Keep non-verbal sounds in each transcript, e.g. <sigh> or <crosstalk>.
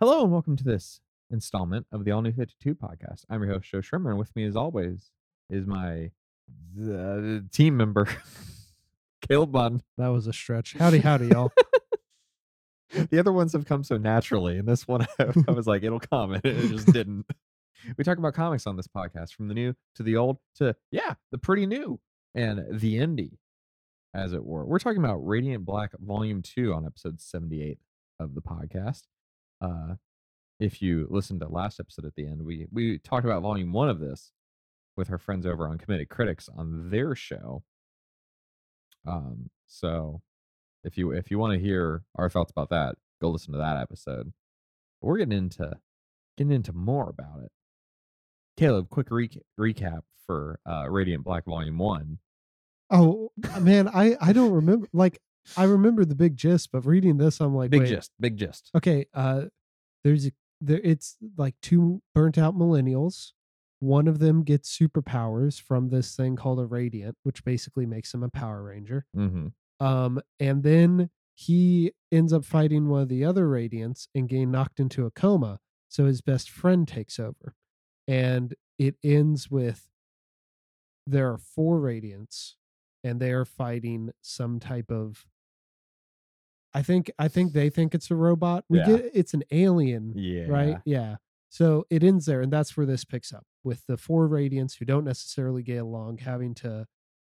Hello and welcome to this installment of the All New 52 podcast. I'm your host, Joe Schrimmer, and with me, as always, is my uh, team member, <laughs> Caleb Bunn. That was a stretch. Howdy, howdy, y'all. <laughs> the other ones have come so naturally, and this one <laughs> I, I was like, it'll come, and it just didn't. We talk about comics on this podcast, from the new to the old to, yeah, the pretty new and the indie, as it were. We're talking about Radiant Black Volume 2 on episode 78 of the podcast. Uh, if you listened to last episode at the end, we we talked about volume one of this with our friends over on Committed Critics on their show. Um, so if you if you want to hear our thoughts about that, go listen to that episode. But we're getting into getting into more about it. Caleb, quick re- recap for uh, Radiant Black Volume One. Oh man, I I don't remember. Like I remember the big gist, but reading this, I'm like, Big wait, gist, big gist. okay. Uh, there's a there. It's like two burnt out millennials. One of them gets superpowers from this thing called a radiant, which basically makes him a Power Ranger. Mm-hmm. Um, and then he ends up fighting one of the other radiants and getting knocked into a coma. So his best friend takes over, and it ends with there are four radiants, and they are fighting some type of. I think I think they think it's a robot. We Yeah. get it's an alien, Yeah. right? Yeah. So it ends there, and that's where this picks up with the four radiants who don't necessarily get along, having to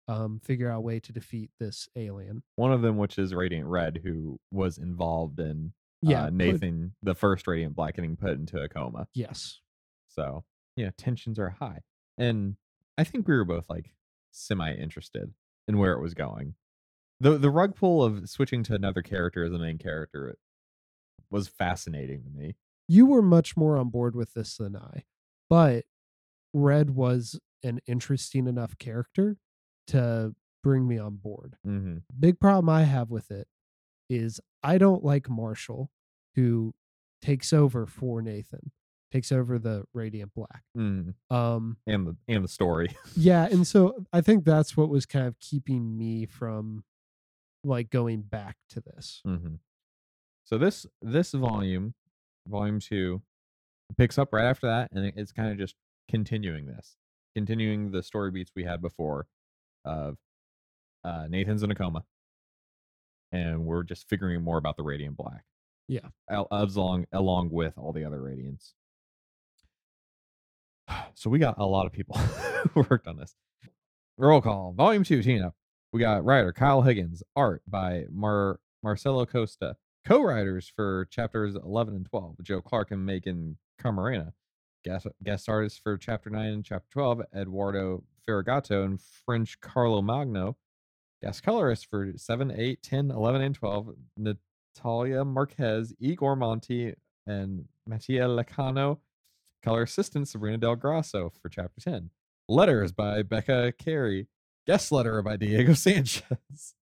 um, figure out a way to defeat this alien. One of them, which is Radiant Red, who was involved in Yeah, uh, Nathan, the first Radiant Black, getting put into a coma. yes. So yeah, tensions are high, and I think we were both like semi interested in where it was going. the The rug pull of switching to another character as the main character was fascinating to me. You were much more on board with this than I, but Red was an interesting enough character to bring me on board. Mm-hmm. Big problem I have with it is I don't like Marshall, who takes over for Nathan, takes over the Radiant Black. Mm. Um, And the and the story. <laughs> yeah, and so I think that's what was kind of keeping me from like going back to this. mm-hmm. So this this volume, volume two, picks up right after that, and it's kind of just continuing this, continuing the story beats we had before, of uh, Nathan's in a coma, and we're just figuring more about the Radiant Black. Yeah. as along along with all the other Radiants. So we got a lot of people <laughs> who worked on this. Roll call, volume two, Tina. We got writer Kyle Higgins, art by Mar Marcelo Costa, co-writers for chapters 11 and 12, Joe Clark and Meghan Camarena. Guest, guest artists for chapter 9 and chapter 12, Eduardo Ferigato and French Carlo Magno. Guest colorist for 7, 8, 10, 11, and 12, Natalia Marquez, Igor Monti, and Mattia Iacono. Color assistant Sabrina Del Grasso for chapter 10. Letters by Becca Carey. Guest letter by Diego <laughs> Sanchez.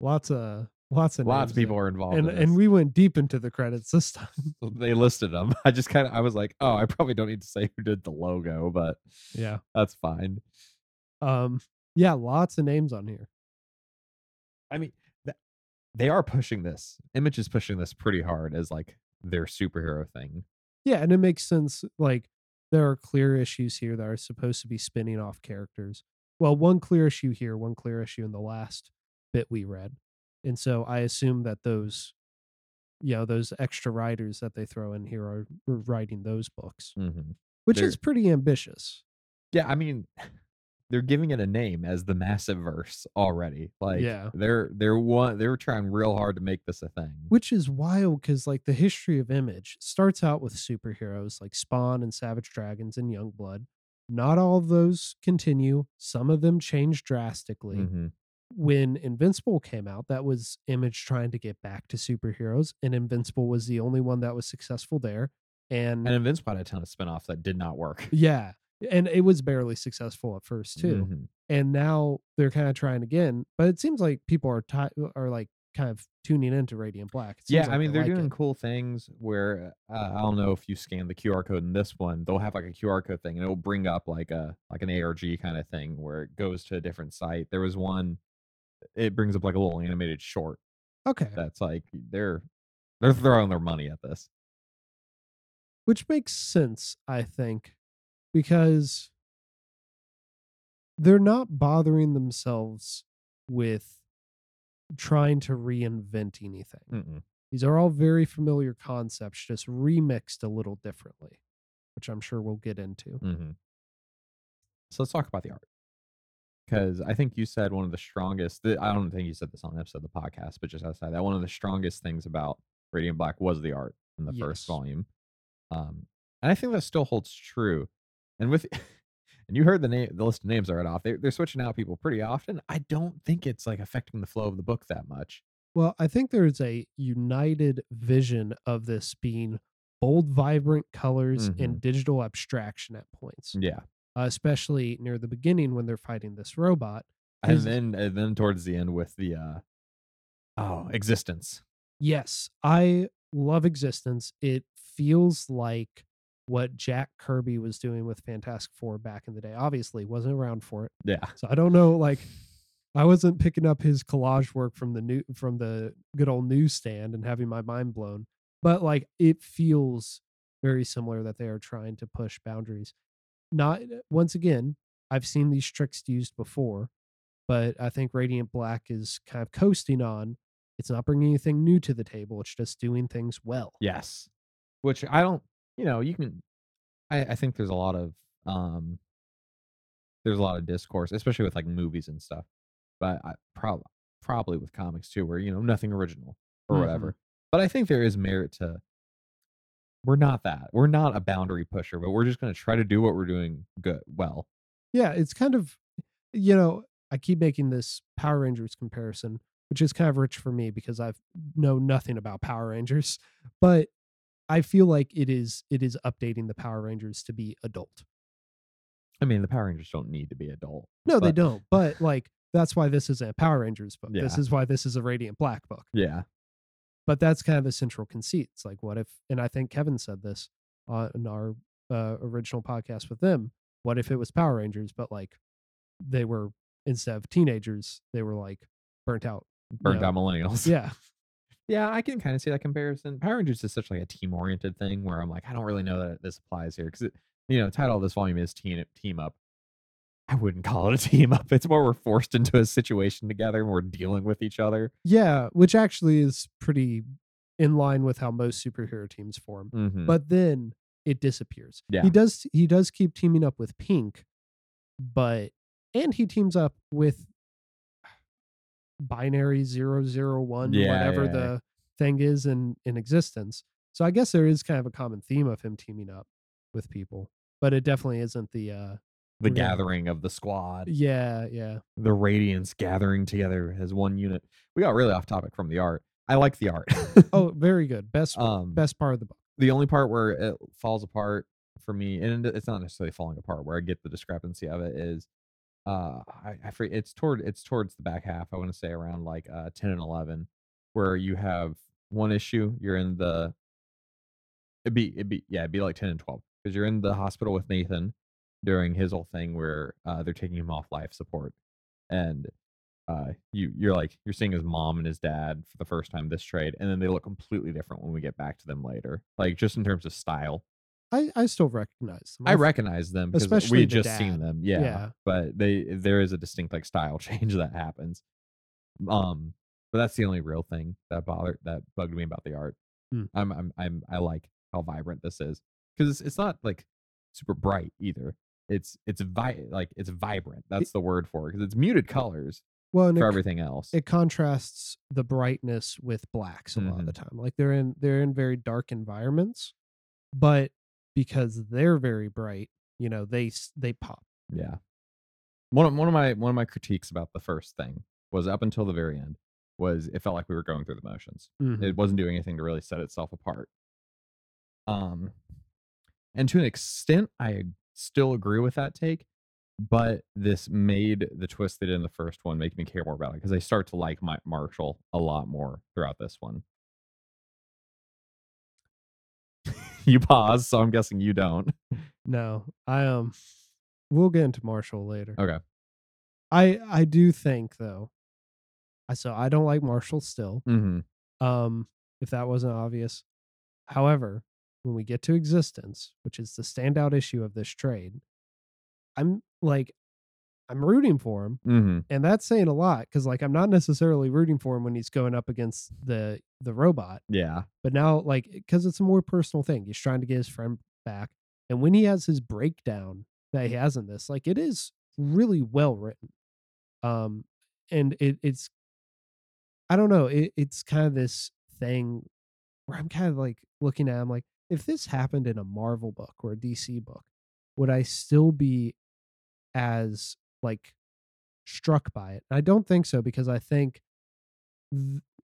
Lots of lots of Lots of people there. are involved. and in and we went deep into the credits this time. <laughs> They listed them. I just kind of I was like, oh, I probably don't need to say who did the logo, but yeah. that's fine. Um yeah, lots of names on here. I mean, th- they are pushing this. Image is pushing this pretty hard as like their superhero thing. Yeah, and it makes sense like there are clear issues here that are supposed to be spinning off characters. Well, one clear issue here, one clear issue in the last bit we read. And so I assume that those you know, those extra writers that they throw in here are are writing those books, Mm-hmm. which They're- is pretty ambitious. Yeah, I mean, <laughs> they're giving it a name as the Massive Verse already. Like, Yeah. they're they're one they're trying real hard to make this a thing. which is wild because like the history of image starts out with superheroes like spawn and savage dragons and youngblood not all of those continue some of them change drastically Mhm. when invincible came out that was image trying to get back to superheroes and invincible was the only one that was successful there and, And Invincible had a ton of spinoffs that did not work. yeah and it was barely successful at first too Mhm. and now they're kind of trying again but it seems like people are ti- are like kind of tuning into radiant black Yeah, seems I mean they they're like doing it. cool things where uh, I don't know if you scan the QR code in this one, they'll have like a QR code thing and it'll bring up like a like an ARG kind of thing where it goes to a different site. There was one it brings up like a little animated short okay that's like they're they're throwing their money at this. which makes sense, I think, because they're not bothering themselves with trying to reinvent anything. Mm-mm. These are all very familiar concepts, just remixed a little differently, which I'm sure we'll get into. Mm-hmm. So let's talk about the art. Because I think you said one of the strongest, th- I don't think you said this on an episode of the podcast, but just outside that, one of the strongest things about Radiant Black was the art in the Yes. first volume. Um, and I think that still holds true. And with, <laughs> and you heard the name, the list of names are read off, they, they're switching out people pretty often. I don't think it's like affecting the flow of the book that much. Well, I think there's a united vision of this being bold, vibrant colors and digital abstraction at points, Yeah. uh, especially near the beginning when they're fighting this robot. And then, and then towards the end with the, uh, oh, existence. Yes, I love Existence. It feels like what Jack Kirby was doing with Fantastic Four back in the day. Obviously, wasn't around for it, Yeah. so I don't know. Like, I wasn't picking up his collage work from the new from the good old newsstand and having my mind blown. But like, it feels very similar that they are trying to push boundaries. Not once again, I've seen these tricks used before, but I think Radiant Black is kind of coasting on. It's not bringing anything new to the table. It's just doing things well. Yes. Which I don't, you know, you can I, I think there's a lot of um there's a lot of discourse, especially with like movies and stuff. But I probably probably with comics too, where you know nothing original or Mhm. whatever. But I think there is merit to we're not that. We're not a boundary pusher, but we're just gonna try to do what we're doing good well. Yeah, it's kind of, you know, I keep making this Power Rangers comparison, which is kind of rich for me because I've know nothing about Power Rangers, but I feel like it is it is updating the Power Rangers to be adult. I mean the Power Rangers don't need to be adult. No, they don't. But like that's why this is a Power Rangers book. This is why this is a Radiant Black book. Yeah. But that's kind of the central conceit. It's like, what if? And I think Kevin said this on our uh, original podcast with them. What if it was Power Rangers, but like they were instead of teenagers, they were like burnt out. Burnt know, out millennials. Yeah, Yeah, I can kind of see that comparison. Power Rangers is such like a team oriented thing where I'm like, I don't really know that this applies here because you know, title of this volume is team team up. I wouldn't call it a <laughs> team up. It's more we're forced into a situation together and we're dealing with each other. yeah, which actually is pretty in line with how most superhero teams form. Mm-hmm. But then it disappears. Yeah. he does. He does keep teaming up with Pink, but and he teams up with binary zero zero one Yeah, whatever yeah, the thing is in in existence. So I guess there is kind of a common theme of him teaming up with people, but it definitely isn't the uh the gathering of the squad, yeah yeah the radiance gathering together as one unit. We got really off topic from the art. I like the art. oh <laughs> very good best um, best part of the book the only part where it falls apart for me, and it's not necessarily falling apart, where I get the discrepancy of it is, uh, I, I forget, it's toward it's towards the back half. I want to say around like uh ten and eleven, where you have one issue. You're in the it'd be it'd be yeah it'd be like ten and twelve because you're in the hospital with Nathan during his whole thing where uh they're taking him off life support, and uh you you're like you're seeing his mom and his dad for the first time this trade and then they look completely different when we get back to them later like just in terms of style i i still recognize them i recognize them because especially we the just seen them yeah, Yeah. but they there is a distinct like style <laughs> change that happens um but that's the only real thing that bothered that bugged me about the art Hmm. i'm i'm i'm i like how vibrant this is because it's, it's not like super bright either it's it's vi- like it's vibrant that's the word for it because it's muted colors well for it, everything else it contrasts the brightness with blacks a lot of Mm-hmm. the time. Like they're in they're in very dark environments, but because they're very bright, you know, they they pop. Yeah. One of one of my one of my critiques about the first thing was up until the very end was it felt like we were going through the motions. Mhm. It wasn't doing anything to really set itself apart. Um and to an extent I still agree with that take, but this made the twist they did in the first one make me care more about it because I start to like my Marshall a lot more throughout this one. You pause, so I'm guessing you don't. No, I um, we'll get into Marshall later. Okay. I I do think though, I so I don't like Marshall still. Mm-hmm. Um, if that wasn't obvious, however, when we get to existence, which is the standout issue of this trade, I'm like, I'm rooting for him, Mm-hmm. and that's saying a lot because like I'm not necessarily rooting for him when he's going up against the the robot, Yeah. but now like because it's a more personal thing. He's trying to get his friend back, and when he has his breakdown that he has in this, like it is really well written, um, and it it's I don't know, it, it's kind of this thing where I'm kind of like looking at him like if this happened in a Marvel book or a DC book, would I still be as like struck by it? I don't think so because I think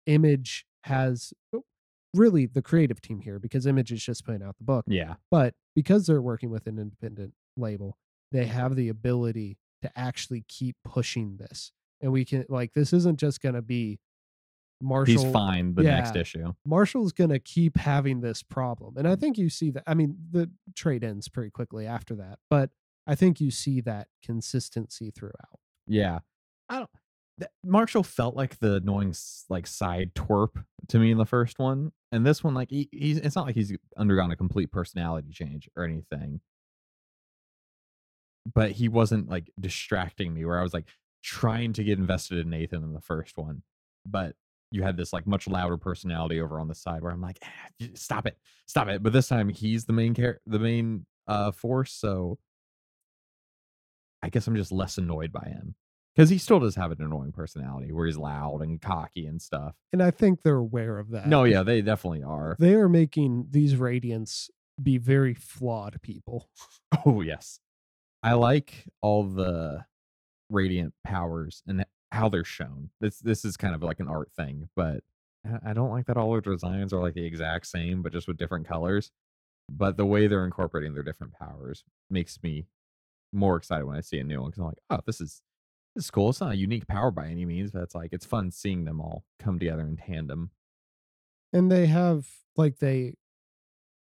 Image has oh, really the creative team here because Image is just putting out the book, Yeah. but because they're working with an independent label, they have the ability to actually keep pushing this. And we can like this isn't just going to be Marshall He's fine the next issue. Marshall's going to keep having this problem. And I mm. think you see that. I mean, the trade ends pretty quickly after that, but I think you see that consistency throughout. Yeah. I don't that, Marshall felt like the annoying like side twerp to me in the first one. And this one, like he, he's it's not like he's undergone a complete personality change or anything. But he wasn't like distracting me where I was like trying to get invested in Nathan in the first one. But you had this like much louder personality over on the side where I'm like, "Ah, j- stop it, stop it. But this time he's the main character, the main uh force. So I guess I'm just less annoyed by him because he still does have an annoying personality where he's loud and cocky and stuff. And I think they're aware of that. No, yeah, they definitely are. They are making these Radiants be very flawed people. <laughs> Oh yes, I like all the radiant powers and how they're shown. This this is kind of like an art thing, but I- I don't like that all their designs are like the exact same, but just with different colors. But the way they're incorporating their different powers makes me more excited when I see a new one because I'm like, oh, this is this is cool. It's not a unique power by any means, but it's like it's fun seeing them all come together in tandem. And they have, like, they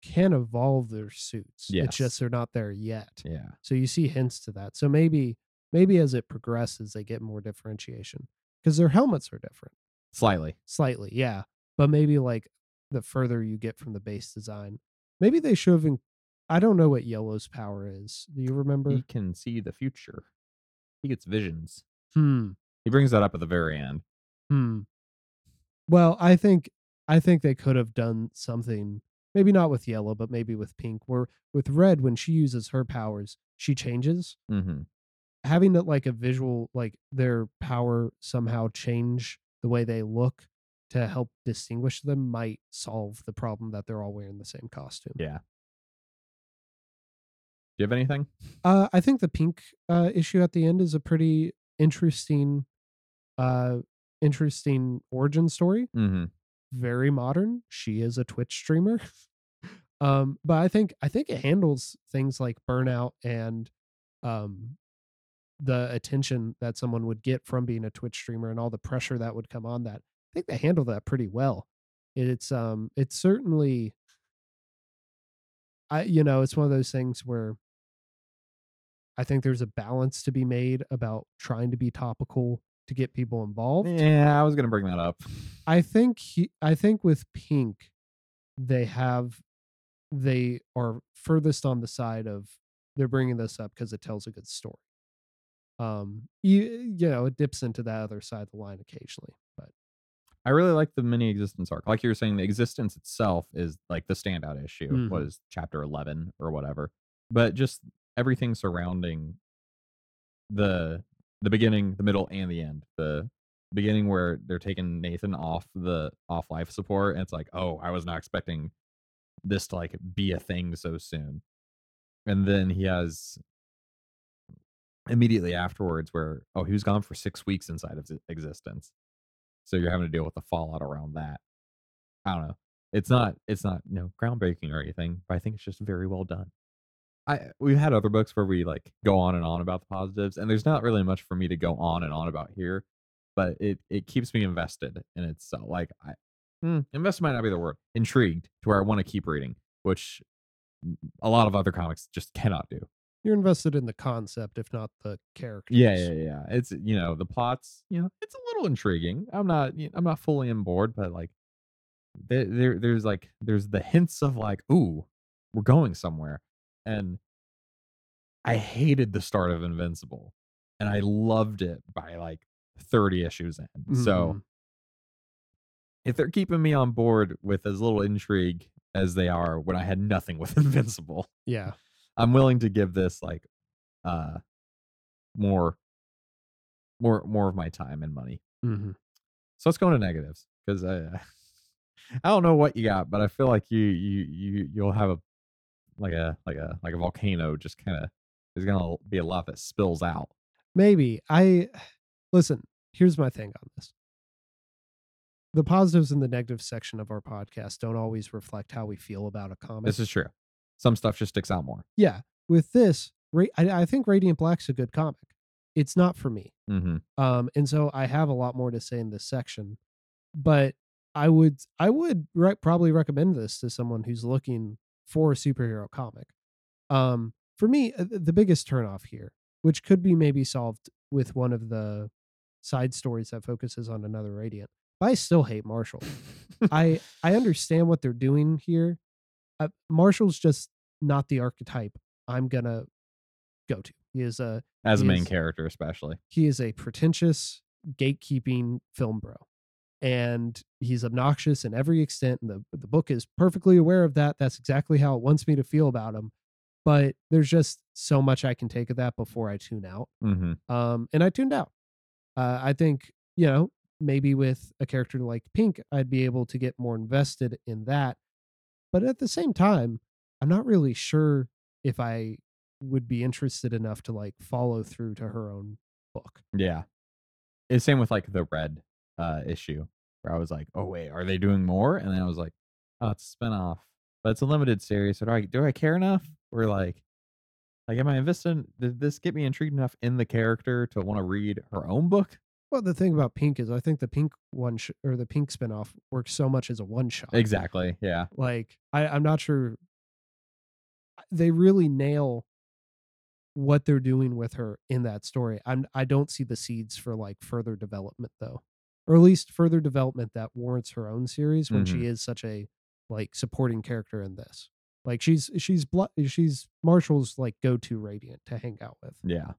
can evolve their suits. Yes. It's just they're not there yet. Yeah, So you see hints to that. So maybe, maybe as it progresses, they get more differentiation because their helmets are different. slightly. slightly yeah but maybe like the further you get from the base design maybe they should have i don't know what yellow's power is do you remember He can see the future. He gets visions. hmm He brings that up at the very end. hmm well i think i think they could have done something maybe not with yellow but maybe with pink where with red when she uses her powers she changes Mm-hmm. having it like a visual like their power somehow change the way they look to help distinguish them might solve the problem that they're all wearing the same costume Yeah. Do you have anything? Uh, I think the pink uh, issue at the end is a pretty interesting, uh, interesting origin story. Mm-hmm. Very modern. She is a Twitch streamer. <laughs> um, but I think I think it handles things like burnout and um, the attention that someone would get from being a Twitch streamer and all the pressure that would come on that. I think they handle that pretty well. It's um, it's certainly. I you know it's one of those things where I think there's a balance to be made about trying to be topical to get people involved. Yeah, I was gonna bring that up. I think he, I think with Pink, they have they are furthest on the side of they're bringing this up because it tells a good story. Um, you you know it dips into that other side of the line occasionally, but I really like the mini existence arc. Like you were saying, the existence itself is like the standout issue. What Mhm. is chapter eleven or whatever? But just everything surrounding the the beginning, the middle, and the end. The beginning where they're taking Nathan off the off life support, and it's like, oh, I was not expecting this to like be a thing so soon. And then he has immediately afterwards where oh he was gone for six weeks inside of existence so you're having to deal with the fallout around that i don't know it's not it's not you know groundbreaking or anything but i think it's just very well done i we've had other books where we like go on and on about the positives and there's not really much for me to go on and on about here but it it keeps me invested in itself like i mm, invested might not be the word intrigued to where i want to keep reading which a lot of other comics just cannot do you're invested in the concept, if not the characters. Yeah, yeah, yeah. It's you know the plots. You know, it's a little intriguing. I'm not. I'm not fully on board, but like there, there there's like there's the hints of like, ooh, we're going somewhere. And I hated the start of Invincible, and I loved it by like 30 issues in. So Mhm. if they're keeping me on board with as little intrigue as they are when I had nothing with <laughs> Invincible, yeah, I'm willing to give this like uh more more more of my time and money. hmm So let's go into negatives because I <laughs> I don't know what you got, but I feel like you you you you'll have a like a like a like a volcano just kind of there's gonna be a lot that spills out. maybe I listen. Here's my thing on this. The positives and the negative section of our podcast don't always reflect how we feel about a comic. This is true. Some stuff just sticks out more. yeah, with this, Ra- I, I think Radiant Black's a good comic. It's not for me. Mm-hmm. um and so i have a lot more to say in this section but i would i would re- probably recommend this to someone who's looking for a superhero comic. Um for me uh, the biggest turnoff here which could be maybe solved with one of the side stories that focuses on another radiant but i still hate marshall. I <laughs> i understand what they're doing here. Uh, marshall's just not the archetype i'm gonna go to. He is a As a main is- character, especially. he is a pretentious gatekeeping film bro and he's obnoxious in every extent and the, the book is perfectly aware of that that's exactly how it wants me to feel about him but there's just so much i can take of that before i tune out Mm-hmm. um and i tuned out uh, i think you know maybe with a character like pink i'd be able to get more invested in that but at the same time i'm not really sure if i would be interested enough to like follow through to her own book Yeah. It's same with like the red uh issue where I was like, oh wait, are they doing more? And then I was like, oh, it's a spinoff. But it's a limited series. So do I do I care enough? Or like like am I invested did this get me intrigued enough in the character to want to read her own book? Well, the thing about Pink is, I think the Pink one sh- or the Pink spinoff works so much as a one shot. Exactly. Yeah. Like, I, I'm not sure they really nail what they're doing with her in that story. I'm I don't see the seeds for like further development though, or at least further development that warrants her own series when mm-hmm. she is such a like supporting character in this. Like she's she's she's Marshall's like go to radiant to hang out with. Yeah.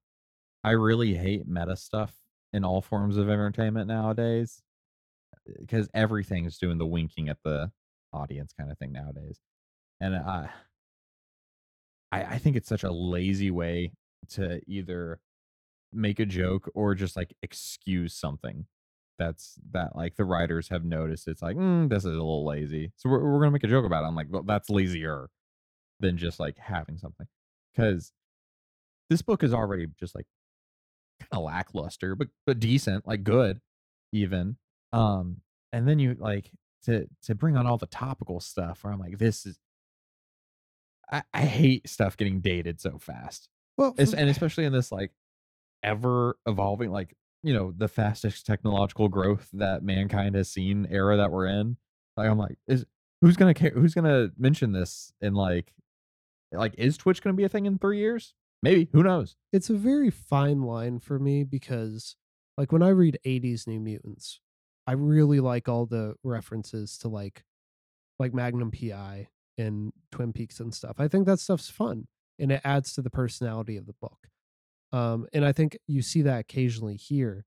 I really hate meta stuff in all forms of entertainment nowadays eh, because everything's doing the winking at the audience kind of thing nowadays. And I I, I think it's such a lazy way to either make a joke or just like excuse something that's that like the writers have noticed it's like mm, this is a little lazy. So we're, we're gonna make a joke about it. I'm like well that's lazier than just like having something. Because this book is already just like kind of lackluster but but decent like good even um and then you like to to bring on all the topical stuff where i'm like this is i, I hate stuff getting dated so fast. Well, it's, and especially in this like ever evolving like you know the fastest technological growth that mankind has seen era that we're in like i'm like is who's gonna care who's gonna mention this in like like is twitch gonna be a thing in three years maybe who knows it's a very fine line for me because like when I read 80s New Mutants, I really like all the references to like like Magnum PI and Twin Peaks and stuff. I think that stuff's fun and it adds to the personality of the book. Um and I think you see that occasionally here.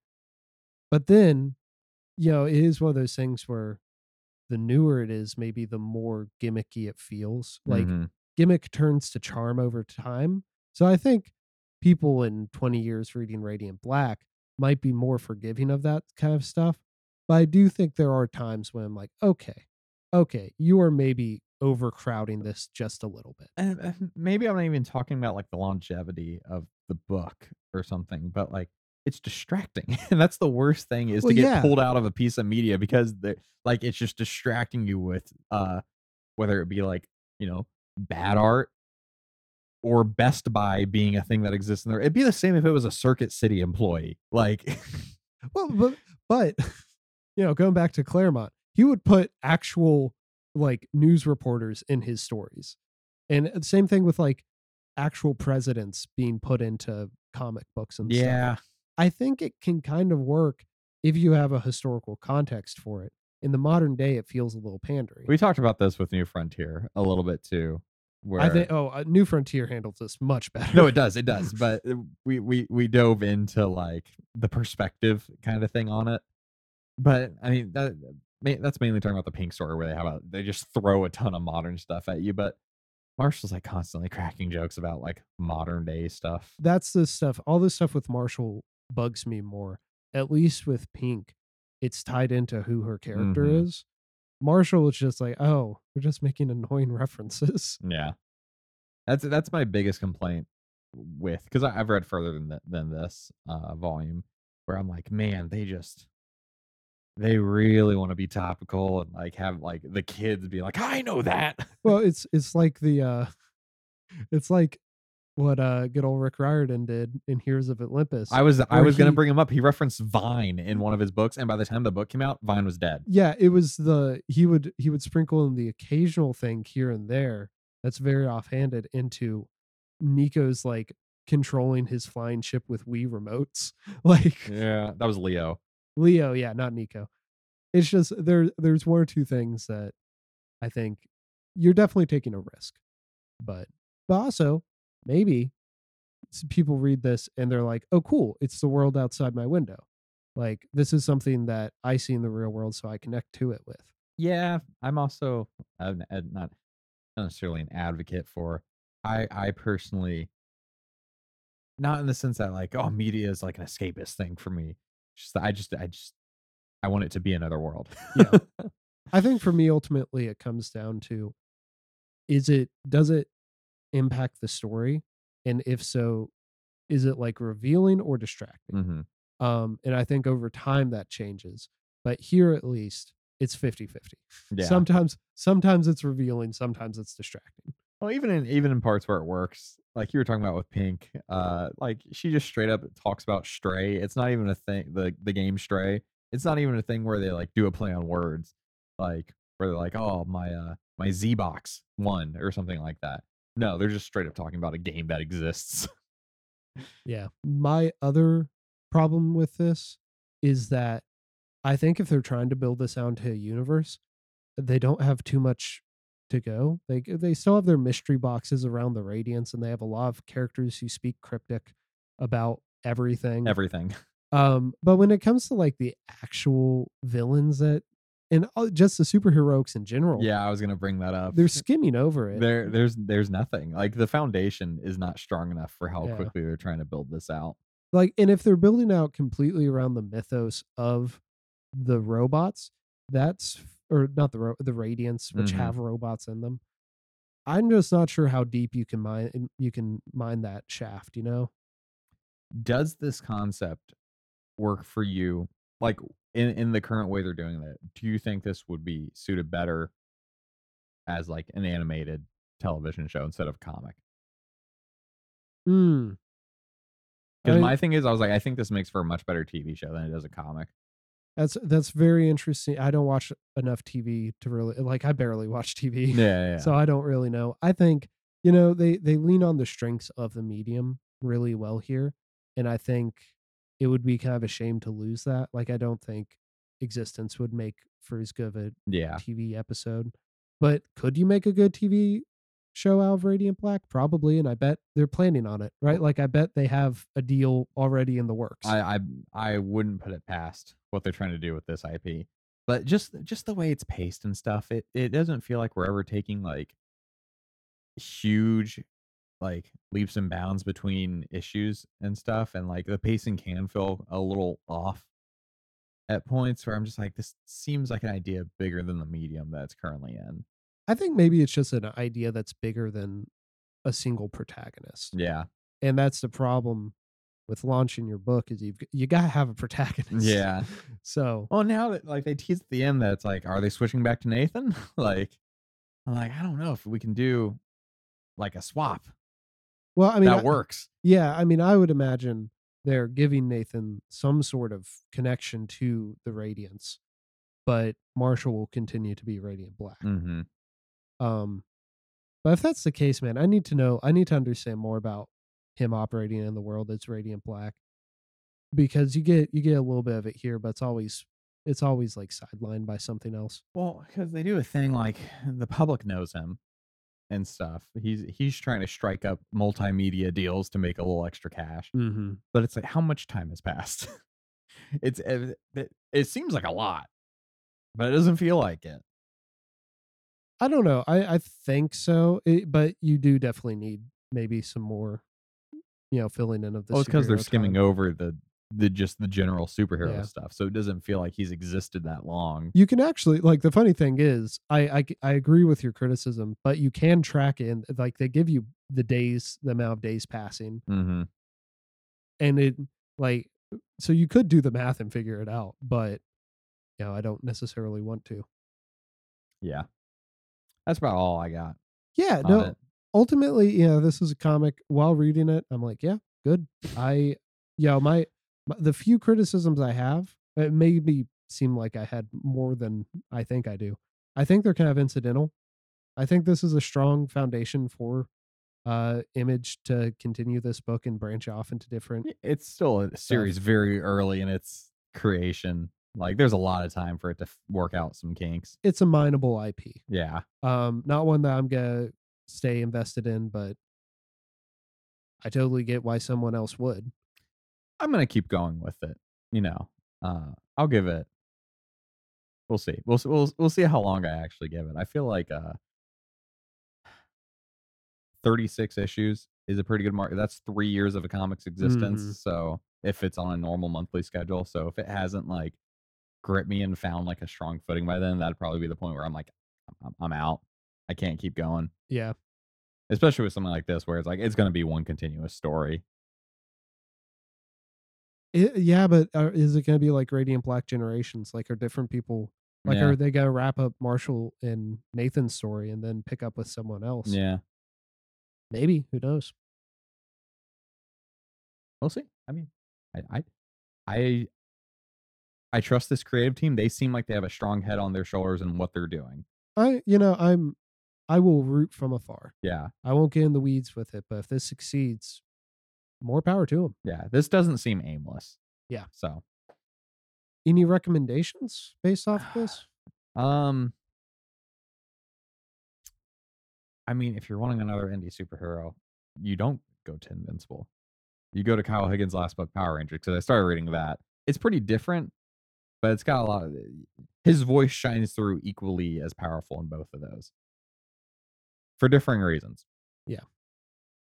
But then, you know, it is one of those things where the newer it is, maybe the more gimmicky it feels. Like Mhm. gimmick turns to charm over time. So I think people in 20 years reading Radiant Black might be more forgiving of that kind of stuff. But I do think there are times when I'm like, okay, okay, you are maybe overcrowding this just a little bit. and maybe i'm not even talking about like the longevity of the book or something but like it's distracting <laughs> and that's the worst thing is Well, to get yeah. pulled out of a piece of media because like it's just distracting you with uh whether it be like you know bad art or best buy being a thing that exists in there it'd be the same if it was a circuit city employee like <laughs> Well, but, but <laughs> you know, going back to Claremont, he would put actual like news reporters in his stories. And the same thing with like actual presidents being put into comic books and stuff. yeah I think it can kind of work if you have a historical context for it. In the modern day, it feels a little pandering. we talked about this with new frontier a little bit too Where I think oh, uh, New Frontier handles this much <laughs> better. no, it does, it does. But uh, we we we dove into like the perspective kind of thing on it. But I mean that that's mainly talking about the pink story where they have a they just throw a ton of modern stuff at you. But Marshall's like constantly cracking jokes about like modern day stuff. That's the stuff. All this stuff with Marshall bugs me more. At least with Pink, it's tied into who her character Mhm. is. Marshall is just like, oh, they're just making annoying <laughs> references. Yeah, that's that's my biggest complaint with because I've read further than th- than this uh, volume where I'm like, man, they just they really want to be topical and like have like the kids be like, I know that. well, <laughs> it's it's like the uh <laughs> it's like what uh good old Rick Riordan did in Heroes of Olympus. I was I was gonna bring him up. He referenced Vine in one of his books, and by the time the book came out, Vine was dead. yeah, it was the he would he would sprinkle in the occasional thing here and there that's very offhanded into Nico's like controlling his flying ship with Wii remotes. <laughs> Like Yeah, that was Leo. Leo, yeah, not Nico. It's just there there's one or two things that I think you're definitely taking a risk. But but also maybe people read this and they're like, "Oh cool, it's the world outside my window." Like this is something that I see in the real world so I connect to it with. Yeah, I'm also not necessarily an advocate for. I I personally, not in the sense that like oh media is like an escapist thing for me. Just that I just I just I want it to be another world. <laughs> Yeah. <laughs> I think for me ultimately it comes down to is it does it impact the story and if so is it like revealing or distracting? hmm um and i think over time that changes but here at least it's 50-50 Yeah. sometimes sometimes it's revealing sometimes it's distracting Well, even in even in parts where it works, like you were talking about with Pink, uh, like she just straight up talks about Stray. It's not even a thing. The the game Stray. It's not even a thing where they like do a play on words, like where they're like, oh my uh my Z box one or something like that. No, they're just straight up talking about a game that exists. <laughs> yeah my other problem with this is that i think if they're trying to build this out into a universe they don't have too much to go they they still have their mystery boxes around the radiance and they have a lot of characters who speak cryptic about everything Everything. <laughs> Um, but when it comes to like the actual villains that and uh, just the superheroics in general, Yeah, I was gonna bring that up. they're skimming over it. there there's there's nothing. Like the foundation is not strong enough for how Yeah. quickly they're trying to build this out. like, and if they're building out completely around the mythos of the robots, that's or not the ro- the radiance, which Mhm. have robots in them. I'm just not sure how deep you can mine you can mine that shaft. You know, does this concept work for you like in in the current way they're doing it do you think this would be suited better as like an animated television show instead of comic mm, because my thing is i was like i think this makes for a much better tv show than it does a comic that's that's very interesting. I don't watch enough TV to really like. I barely watch TV. yeah yeah, so I don't really know. I think you know they they lean on the strengths of the medium really well here, and I think it would be kind of a shame to lose that. Like I don't think existence would make for as good of a yeah TV episode. But could you make a good TV show out of Radiant Black? Probably, and I bet they're planning on it, right? Like I bet they have a deal already in the works. I, I i wouldn't put it past what they're trying to do with this ip but just just the way it's paced and stuff it it doesn't feel like we're ever taking like huge like leaps and bounds between issues and stuff and like the pacing can feel a little off at points where i'm just like this seems like an idea bigger than the medium that it's currently in I think maybe it's just an idea that's bigger than a single protagonist. yeah and that's the problem with launching your book is you've you got to have a protagonist. Yeah. <laughs> So well now that like they tease at the end that it's like are they switching back to nathan? <laughs> Like i'm like i don't know if we can do like a swap well i mean that I- works. yeah i mean i would imagine they're giving nathan some sort of connection to the radiance but marshall will continue to be radiant black. Mm-hmm. Um but if that's the case man i need to know i need to understand more about him operating in the world that's radiant black because you get you get a little bit of it here but it's always it's always like sidelined by something else Well, because they do a thing like the public knows him, and stuff. He's he's trying to strike up multimedia deals to make a little extra cash. Mm-hmm. But it's like how much time has passed? <laughs> it's it, it, seems like a lot, but it doesn't feel like it. I don't know. I I think so, it, but you do definitely need maybe some more, you know, filling in of the. Oh, it's because they're skimming time. over the the just the general superhero Yeah. stuff, so it doesn't feel like he's existed that long. You can actually like the funny thing is, I I agree with your criticism, but you can track it. And, like they give you the days, the amount of days passing, Mm-hmm. and it like so you could do the math and figure it out, but you know I don't necessarily want to. Yeah, that's about all I got. Yeah, no. it. Ultimately, you know, this is a comic. While reading it, I'm like, yeah, good. I, you know, my, my the few criticisms I have, it made me seem like I had more than I think I do. I think they're kind of incidental. I think this is a strong foundation for uh image to continue this book and branch off into different It's still a series very early in its creation. Like, there's a lot of time for it to f- work out some kinks. it's a mineable IP. Yeah, Um not one that I'm gonna stay invested in, but I totally get why someone else would. I'm gonna keep going with it. You know, uh, I'll give it. We'll see. We'll we'll we'll see how long I actually give it. I feel like uh, 36 issues is a pretty good mark. That's three years of a comic's existence. Mhm. So if it's on a normal monthly schedule, so if it hasn't like gripped me and found like a strong footing by then, that'd probably be the point where I'm like, I'm, I'm out. I can't keep going. Yeah. Especially with something like this, where it's like it's gonna be one continuous story. It, yeah, but uh, is it going to be like Radiant Black Generations? Like, are different people like yeah. are they going to wrap up Marshall and Nathan's story and then pick up with someone else? yeah. maybe. Who knows? we'll see. I mean, I, I, I, I trust this creative team. They seem like they have a strong head on their shoulders and what they're doing. I, you know, I'm, I will root from afar. Yeah, I won't get in the weeds with it, but if this succeeds, more power to him. yeah. This doesn't seem aimless. Yeah. So, Any recommendations based off of this? <sighs> um, I mean, if you're wanting another indie superhero, you don't go to Invincible. You go to Kyle Higgins' last book, Power Rangers, because I started reading that. It's pretty different, but it's got a lot of his voice shines through equally as powerful in both of those for differing reasons. Yeah.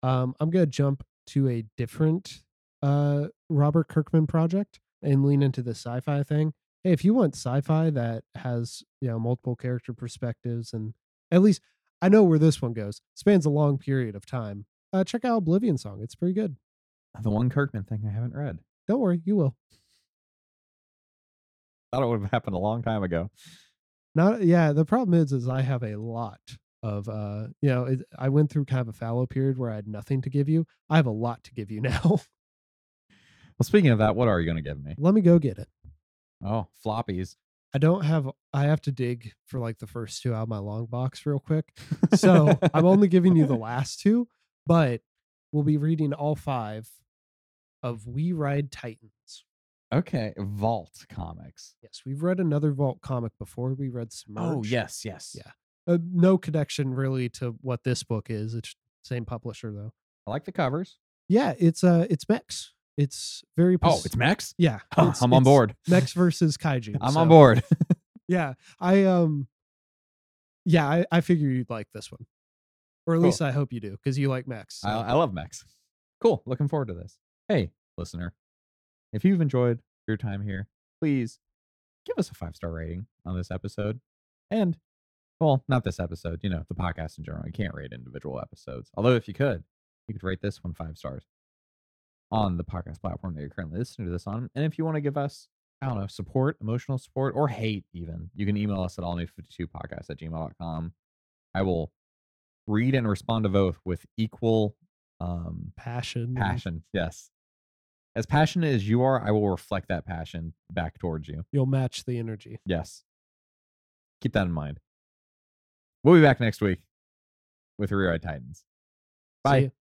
Um, I'm gonna jump to a different uh Robert Kirkman project and lean into the sci-fi thing. Hey, if you want sci-fi that has you know multiple character perspectives and at least I know where this one goes, spans a long period of time. Uh, check out Oblivion Song. It's pretty good. The one Kirkman thing I haven't read. Don't worry, you will. Thought it would have happened a long time ago. Not yeah. The problem is, is I have a lot of uh, you know, it, I went through kind of a fallow period where I had nothing to give you. I have a lot to give you <laughs> now. Well, speaking of that, what are you going to give me? Let me go get it. Oh, floppies. I don't have. I have to dig for like the first two out of my long box real quick. So <laughs> I'm only giving you the last two, but we'll be reading all five of We Ride Titans. okay. Vault comics. Yes, we've read another Vault comic before. We read Submerge. Oh, yes, yes. Yeah. Uh, no connection really to what this book is. It's same publisher though. I like the covers. Yeah, it's uh, it's mechs. It's very. Oh, it's Max. yeah. <laughs> it's- I'm on board. Mechs <laughs> versus kaiju. I'm so- on board. <laughs> Yeah, I um, yeah, I, I figure you'd like this one, or at Cool. least I hope you do because you like mechs. so- I, I love Max. Cool. Looking forward to this. Hey, listener, if you've enjoyed your time here, please give us a five star rating on this episode. And, well, not this episode, you know, the podcast in general. You can't rate individual episodes. Although, if you could, you could rate this one five stars on the podcast platform that you're currently listening to this on. And if you want to give us, I don't know, support, emotional support, or hate even, you can email us at allnew52podcast at gmail.com. I will read and respond to both with equal um passion. passion yes as passionate as you are i will reflect that passion back towards you You'll match the energy. yes keep that in mind we'll be back next week with Rear Titans bye.